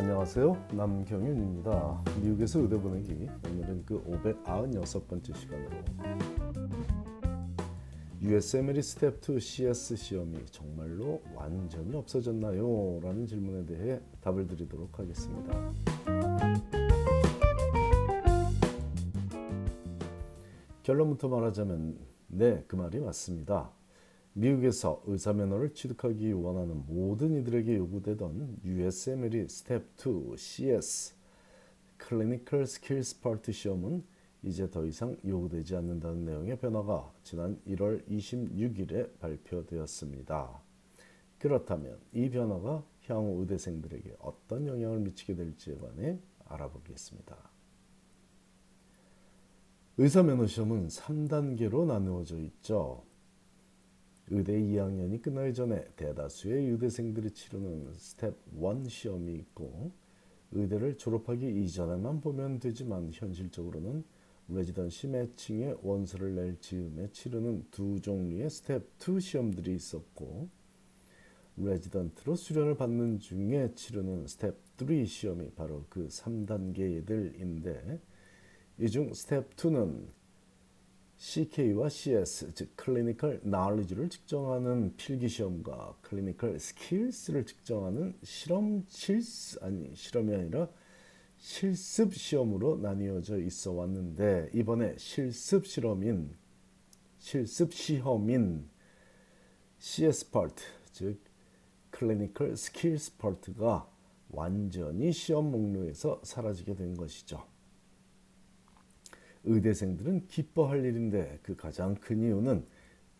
안녕하세요. 남경윤입니다. 미국에서 의대 보내기 오늘은 그 596번째 시간으로 USMLE Step 2 CS 시험이 정말로 완전히 없어졌나요? 라는 질문에 대해 답을 드리도록 하겠습니다. 결론부터 말하자면 네, 그 말이 맞습니다. 미국에서 의사 면허를 취득하기 원하는 모든 이들에게 요구되던 USMLE Step 2 CS Clinical Skills 파트 시험은 이제 더 이상 요구되지 않는다는 내용의 변화가 지난 1월 26일에 발표되었습니다. 그렇다면 이 변화가 향후 의대생들에게 어떤 영향을 미치게 될지에 관해 알아보겠습니다. 의사 면허 시험은 3단계로 나누어져 있죠. 의대 2학년이 끝나기 전에 대다수의 의대생들이 치르는 스텝 1 시험이 있고 의대를 졸업하기 이전에만 보면 되지만 현실적으로는 residency matching의 원서를 낼 즈음에 치르는 두 종류의 스텝 2 시험들이 있었고 레지던트로 수련을 받는 중에 치르는 스텝 3 시험이 바로 그 3단계들인데 이 중 스텝 2는 CK와 CS 즉 Clinical Knowledge를 측정하는 필기 시험과 Clinical Skills를 측정하는 실험 실습 아니 실험이 아니라 실습 시험으로 나뉘어져 있어 왔는데 이번에 실습 실험인 실습 시험인 CS 파트 즉 Clinical Skills 파트가 완전히 시험 목록에서 사라지게 된 것이죠. 의대생들은 기뻐할 일인데 그 가장 큰 이유는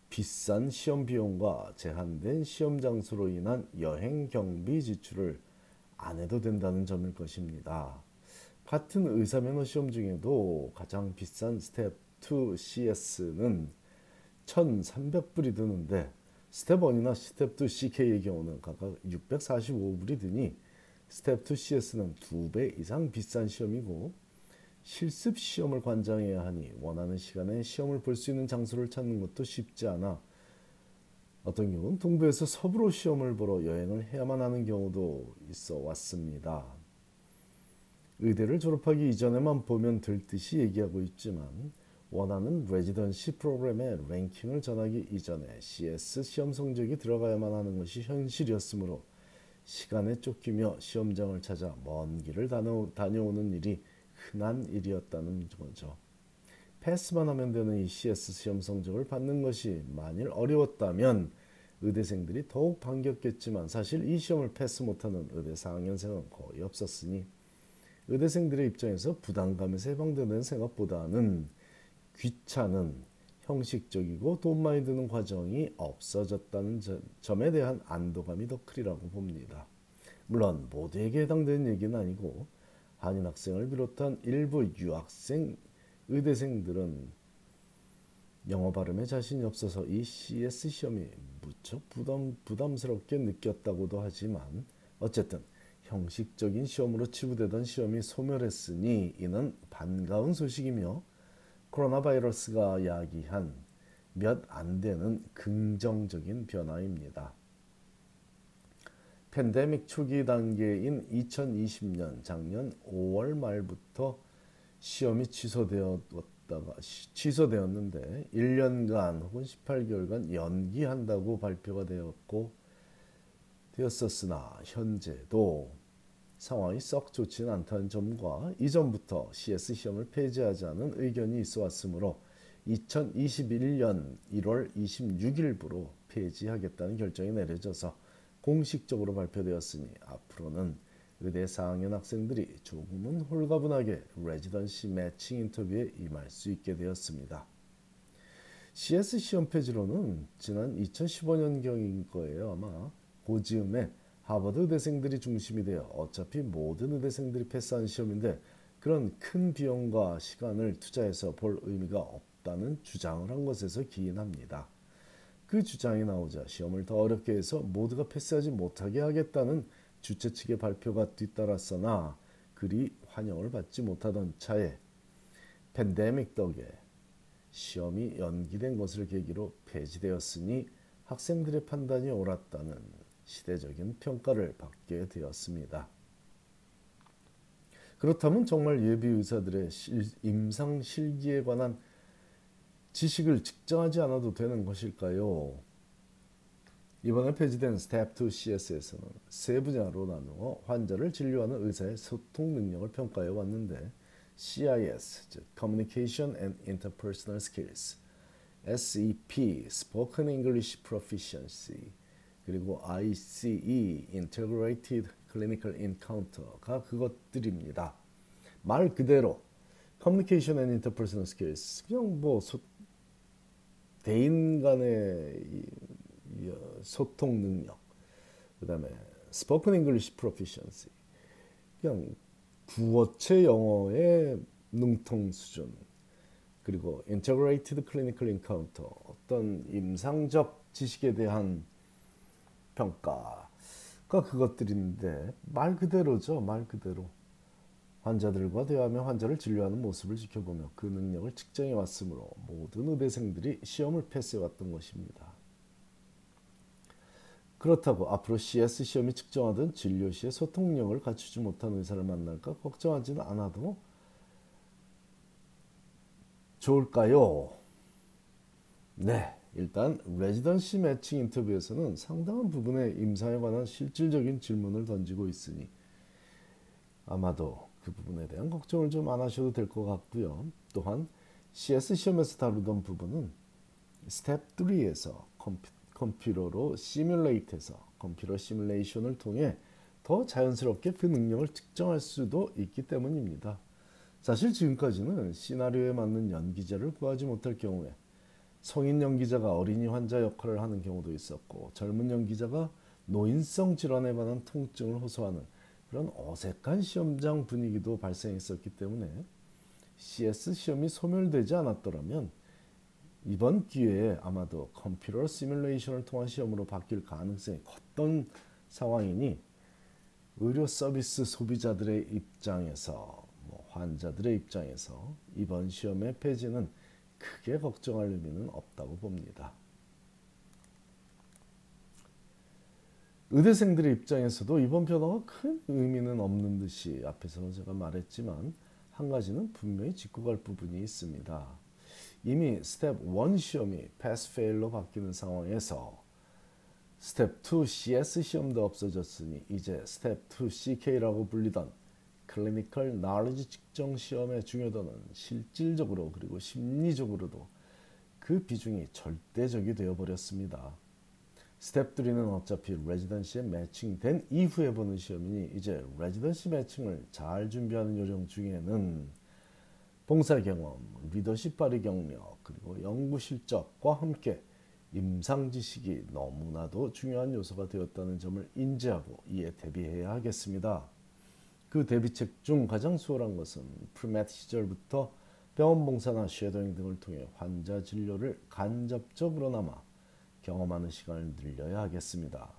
비싼 시험 비용과 제한된 시험 장소로 인한 여행 경비 지출을 안 해도 된다는 점일 것입니다. 같은 의사 면허 시험 중에도 가장 비싼 스텝 2 CS는 1,300불이 드는데 스텝 1이나 스텝 2 CK의 경우는 각각 645불이 드니 스텝 2 CS는 2배 이상 비싼 시험이고 실습 시험을 관장해야 하니 원하는 시간에 시험을 볼 수 있는 장소를 찾는 것도 쉽지 않아 어떤 경우는 동부에서 서부로 시험을 보러 여행을 해야만 하는 경우도 있어 왔습니다. 의대를 졸업하기 이전에만 보면 될 듯이 얘기하고 있지만 원하는 레지던시 프로그램의 랭킹을 전하기 이전에 CS 시험 성적이 들어가야만 하는 것이 현실이었으므로 시간에 쫓기며 시험장을 찾아 먼 길을 다녀오는 일이 흔한 일이었다는 거죠. 패스만 하면 되는 이 CS 시험 성적을 받는 것이 만일 어려웠다면 의대생들이 더욱 반겼겠지만 사실 이 시험을 패스 못하는 의대 4학년생은 거의 없었으니 의대생들의 입장에서 부담감에서 해방되는 생각보다는 귀찮은 형식적이고 돈 많이 드는 과정이 없어졌다는 점에 대한 안도감이 더 크리라고 봅니다. 물론 모두에게 해당되는 얘기는 아니고 한인 학생을 비롯한 일부 유학생 의대생들은 영어 발음에 자신이 없어서 이 CS 시험이 무척 부담, 부담스럽게 느꼈다고도 하지만 어쨌든 형식적인 시험으로 치부되던 시험이 소멸했으니 이는 반가운 소식이며 코로나 바이러스가 야기한 몇 안 되는 긍정적인 변화입니다. 팬데믹 초기 단계인 2020년 작년 5월 말부터 시험이 취소되었다가 취소되었는데 1년간 혹은 18개월간 연기한다고 발표가 되었고 되었었으나 현재도 상황이 썩 좋지는 않다는 점과 이전부터 CS 시험을 폐지하자는 의견이 있어 왔으므로 2021년 1월 26일부로 폐지하겠다는 결정이 내려져서 공식적으로 발표되었으니 앞으로는 의대 4학년 학생들이 조금은 홀가분하게 레지던시 매칭 인터뷰에 임할 수 있게 되었습니다. CS 시험 폐지로는 지난 2015년경인 거예요 아마 고즈음에 하버드 의대생들이 중심이 되어 어차피 모든 의대생들이 패스한 시험인데 그런 큰 비용과 시간을 투자해서 볼 의미가 없다는 주장을 한 것에서 기인합니다. 그 주장이 나오자 시험을 더 어렵게 해서 모두가 패스하지 못하게 하겠다는 주최 측의 발표가 뒤따랐으나 그리 환영을 받지 못하던 차에 팬데믹 덕에 시험이 연기된 것을 계기로 폐지되었으니 학생들의 판단이 옳았다는 시대적인 평가를 받게 되었습니다. 그렇다면 정말 예비 의사들의 임상 실기에 관한 지식을 측정하지 않아도 되는 것일까요? 이번에 폐지된 스텝 2 CS에서는 세 분야로 나누어 환자를 진료하는 의사의 소통 능력을 평가해 왔는데 CIS, 즉 Communication and Interpersonal Skills, SEP, Spoken English Proficiency, 그리고 ICE, Integrated Clinical Encounter가 그것들입니다. 말 그대로 Communication and Interpersonal Skills, 그냥 뭐 소, 대인 간의 어, 소통 능력, 그 다음에 Spoken English Proficiency, 그냥 구어체 영어의 능통 수준, 그리고 Integrated Clinical Encounter, 어떤 임상적 지식에 대한 평가가 그것들인데 말 그대로죠, 말 그대로. 환자들과 대화하며 환자를 진료하는 모습을 지켜보며 그 능력을 측정해 왔으므로 모든 의대생들이 시험을 패스해 왔던 것입니다. 그렇다고 앞으로 CS 시험이 측정하던 진료 시에 소통력을 갖추지 못한 의사를 만날까 걱정하지는 않아도 좋을까요? 네, 일단 레지던시 매칭 인터뷰에서는 상당한 부분의 임상에 관한 실질적인 질문을 던지고 있으니 아마도 그 부분에 대한 걱정을 좀 안 하셔도 될 것 같고요. 또한 CS 시험에서 다루던 부분은 스텝 3에서 컴퓨터 컴퓨터로 simulate해서 컴퓨터 시뮬레이션을 통해 더 자연스럽게 그 능력을 측정할 수도 있기 때문입니다. 사실 지금까지는 시나리오에 맞는 연기자를 구하지 못할 경우에 성인 연기자가 어린이 환자 역할을 하는 경우도 있었고 젊은 연기자가 노인성 질환에 관한 통증을 호소하는 그런 어색한 시험장 분위기도 발생했었기 때문에 CS 시험이 소멸되지 않았더라면 이번 기회에 아마도 컴퓨터 시뮬레이션을 통한 시험으로 바뀔 가능성이 컸던 상황이니 의료 서비스 소비자들의 입장에서 뭐 환자들의 입장에서 이번 시험의 폐지는 크게 걱정할 의미는 없다고 봅니다. 의대생들의 입장에서도 이번 변화가 큰 의미는 없는 듯이 앞에서 제가 말했지만 한 가지는 분명히 짚고 갈 부분이 있습니다. 이미 스텝 1 시험이 Pass Fail로 바뀌는 상황에서 스텝 2 CS 시험도 없어졌으니 이제 스텝 2 CK라고 불리던 Clinical Knowledge 측정 시험의 중요도는 실질적으로 그리고 심리적으로도 그 비중이 절대적이 되어 버렸습니다. 스텝 3는 어차피 residency에 matching된 이후에 보는 시험이니 이제 residency matching을 잘 준비하는 요령 중에는 봉사 경험, 리더십 발휘 경력, 그리고 연구 실적과 함께 임상 지식이 너무나도 중요한 요소가 되었다는 점을 인지하고 이에 대비해야 하겠습니다. 그 대비책 중 가장 수월한 것은 premed 시절부터 병원 봉사나 shadowing 등을 통해 환자 진료를 간접적으로나마 경험하는 시간을 늘려야 하겠습니다.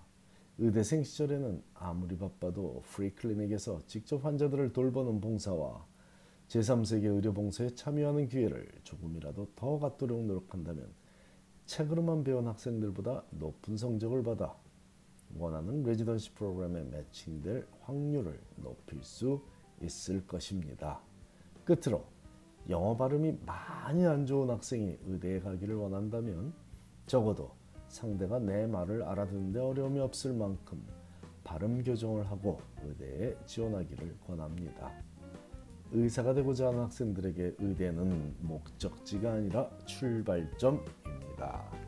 의대생 시절에는 아무리 바빠도 free clinic에서 직접 환자들을 돌보는 봉사와 제3세계 의료 봉사에 참여하는 기회를 조금이라도 더 갖도록 노력한다면 책으로만 배운 학생들보다 높은 성적을 받아 원하는 residency 프로그램에 matching될 확률을 높일 수 있을 것입니다. 끝으로 영어 발음이 많이 안 좋은 학생이 의대에 가기를 원한다면 적어도 상대가 내 말을 알아듣는데 어려움이 없을 만큼 발음 교정을 하고 의대에 지원하기를 권합니다. 의사가 되고자 하는 학생들에게 의대는 목적지가 아니라 출발점입니다.